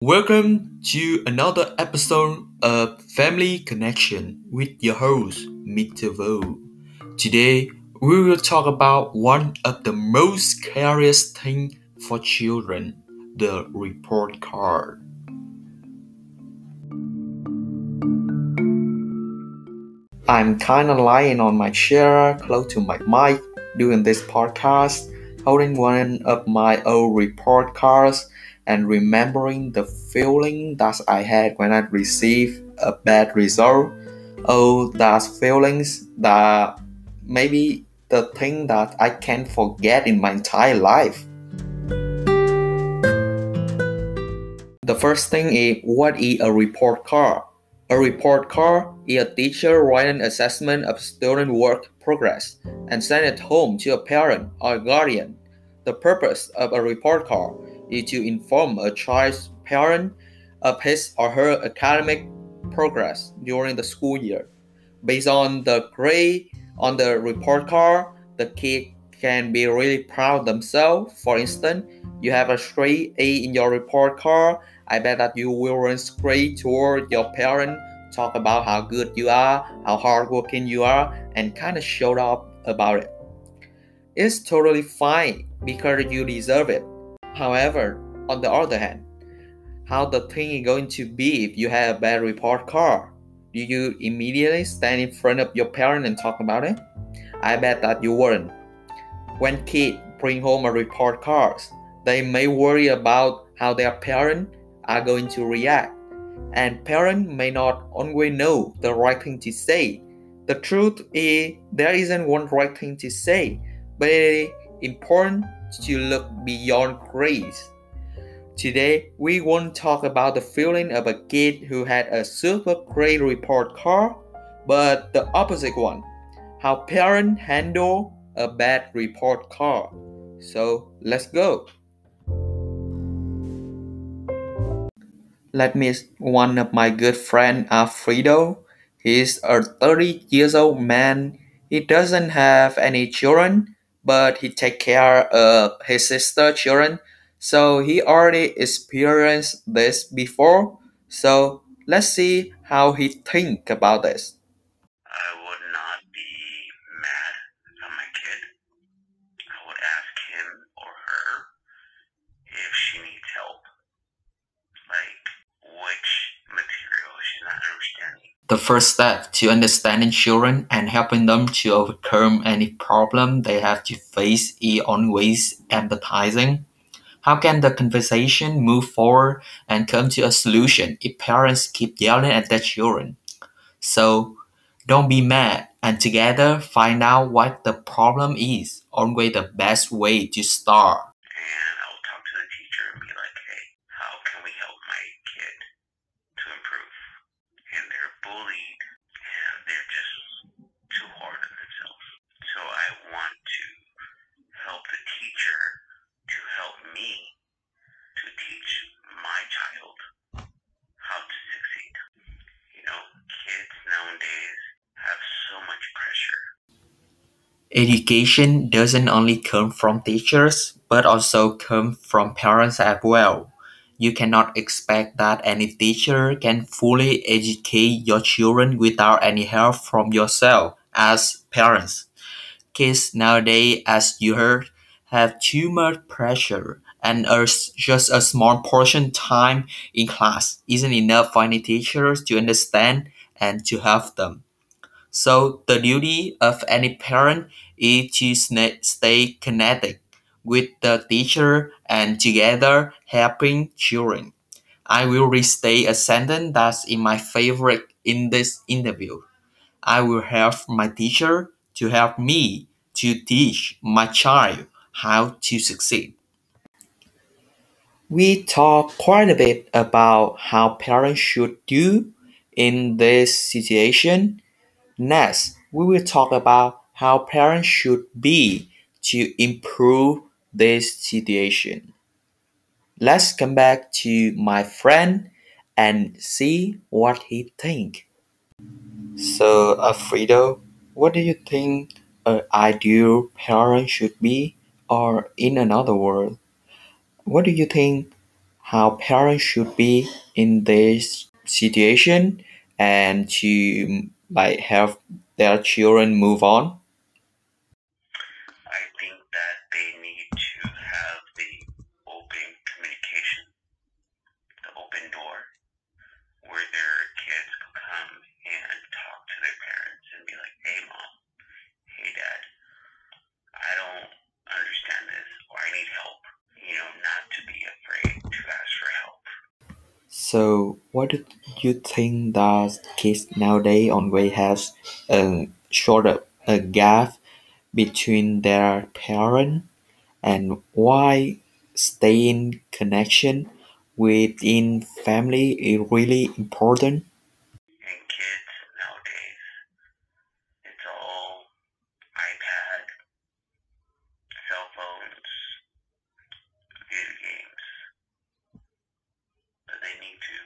Welcome to another episode of Family Connection with your host, Mr. Vo. Today, we will talk about one of the most scariest things for children the report card. I'm kind of lying on my chair close to my mic doing this podcast, holding one of my old report cards and remembering the feeling that I had when I received a bad result. Oh, those feelings that maybe the thing that I can't forget in my entire life. The first thing is what is a report card? A report card is a teacher writing assessment of student work progress and send it home to a parent or guardian. The purpose of a report card is to inform a child's parent of his or her academic progress during the school year. Based on the grade on the report card, the kid can be really proud themselves. For instance, you have a straight A in your report card. I bet that you will run straight toward your parent, talk about how good you are, how hardworking you are, and kind of show up about it. It's totally fine because you deserve it. However, on the other hand, how the thing is going to be if you have a bad report card? Do you immediately stand in front of your parent and talk about it? I bet that you wouldn't. When kids bring home a report card, they may worry about how their parent are going to react, and parents may not always know the right thing to say. The truth is, there isn't one right thing to say, but it is important to look beyond grades. Today, we won't talk about the feeling of a kid who had a super great report card, but the opposite one how parents handle a bad report card. So, let's go. Let me one of my good friend Alfredo. He's a 30 years old man. He doesn't have any children but he take care of his sister children. So he already experienced this before. So let's see how he think about this I would not be mad at my kid. I would ask him or her if she needs help. Like which material she's not understanding. The first step to understanding children and helping them to overcome any problem they have to face is always empathizing. How can the conversation move forward and come to a solution if parents keep yelling at their children? So, don't be mad and together find out what the problem is. Always the best way to start. And I will talk to the teacher and be like, hey, how can we help my kid to improve? And they're bullied and they're just too hard on themselves. So I want to help the teacher to help me to teach my child how to succeed. You know, kids nowadays have so much pressure. Education doesn't only come from teachers, but also come from parents as well. You cannot expect that any teacher can fully educate your children without any help from yourself as parents. Kids nowadays, as you heard, have too much pressure and just a small portion time in class isn't enough for any teachers to understand and to help them. So the duty of any parent is to stay connected with the teacher and together helping children. I will restate a sentence that's in my favorite in this interview. I will help my teacher to help me to teach my child how to succeed. We talk quite a bit about how parents should do in this situation. Next, we will talk about how parents should be to improve this situation. Let's come back to my friend and see what he think. So, Alfredo, what do you think an ideal parent should be Or in another word, what do you think how parents should be in this situation and to like help their children move on? I think that they need to have the open communication, the open door, where their kids can come and talk to their parents and be like, hey, mom, hey, dad, I don't understand this or I need help. You know, not to be afraid to ask for help. So, what do you think that kids nowadays always has a short of a gap between their parent and why staying connection within family is really important? And kids nowadays, it's all iPad, cell phones, video games. But they need to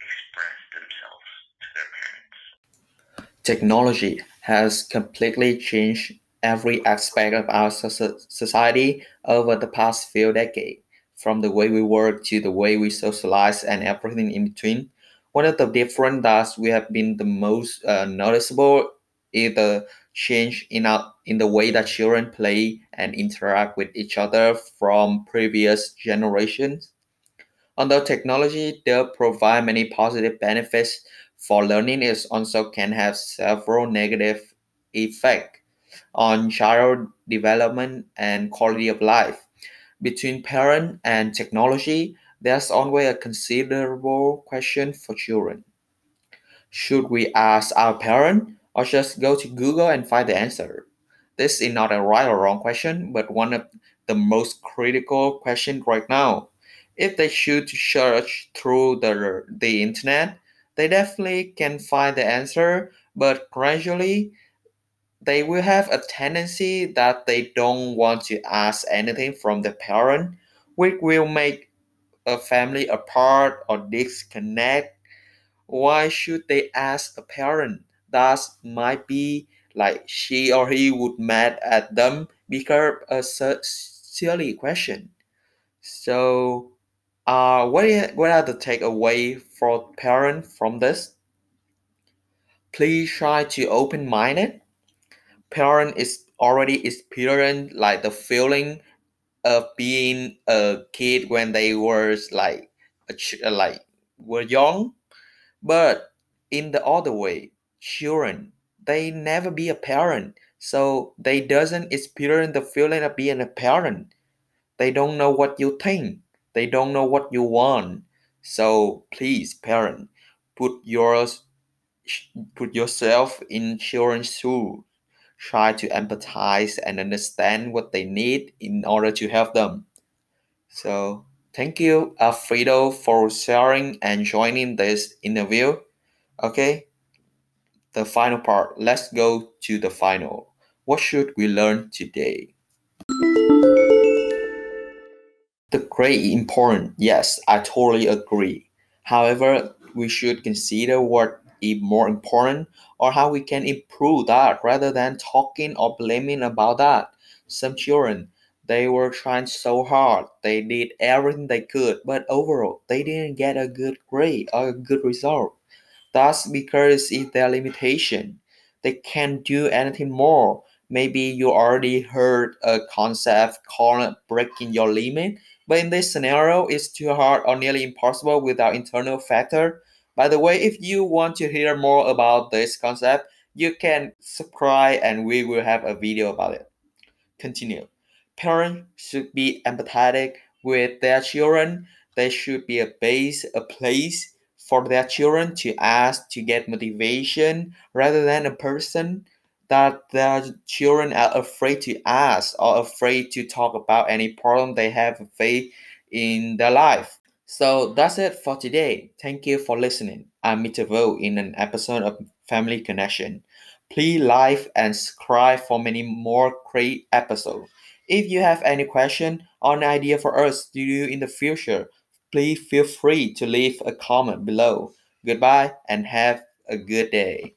express themselves to their parents. Technology has completely changed every aspect of our society over the past few decades, from the way we work to the way we socialize and everything in between. One of the different that we have been the most uh, noticeable is the change in our in the way that children play and interact with each other from previous generations. Although technology does provide many positive benefits for learning, is also can have several negative effects on child development and quality of life. Between parent and technology, there's always a considerable question for children. Should we ask our parent or just go to Google and find the answer? This is not a right or wrong question, but one of the most critical questions right now. If they should search through the, the internet, they definitely can find the answer, but gradually they will have a tendency that they don't want to ask anything from the parent, which will make a family apart or disconnect. Why should they ask a parent? That might be like she or he would mad at them because a silly question. So, uh, what, is, what are the takeaway for parent from this? Please try to open minded parent is already experienced like the feeling of being a kid when they were like a like were young. But in the other way children they never be a parent. So they doesn't experience the feeling of being a parent. They don't know what you think they don't know what you want so please parent put yours put yourself in children's shoes try to empathize and understand what they need in order to help them. So, thank you, Alfredo, for sharing and joining this interview. Okay, the final part. Let's go to the final. What should we learn today? The great important. Yes, I totally agree. However, we should consider what is more important or how we can improve that rather than talking or blaming about that. Some children, they were trying so hard, they did everything they could, but overall, they didn't get a good grade or a good result. That's because it's their limitation. They can't do anything more. Maybe you already heard a concept called breaking your limit, but in this scenario, it's too hard or nearly impossible without internal factor. By the way, if you want to hear more about this concept, you can subscribe and we will have a video about it. Continue. Parents should be empathetic with their children. There should be a base, a place for their children to ask to get motivation rather than a person that their children are afraid to ask or afraid to talk about any problem they have faced in their life. So that's it for today. Thank you for listening. I'm Mr. Vo in an episode of Family Connection. Please like and subscribe for many more great episodes. If you have any question or an idea for us to do in the future, please feel free to leave a comment below. Goodbye and have a good day.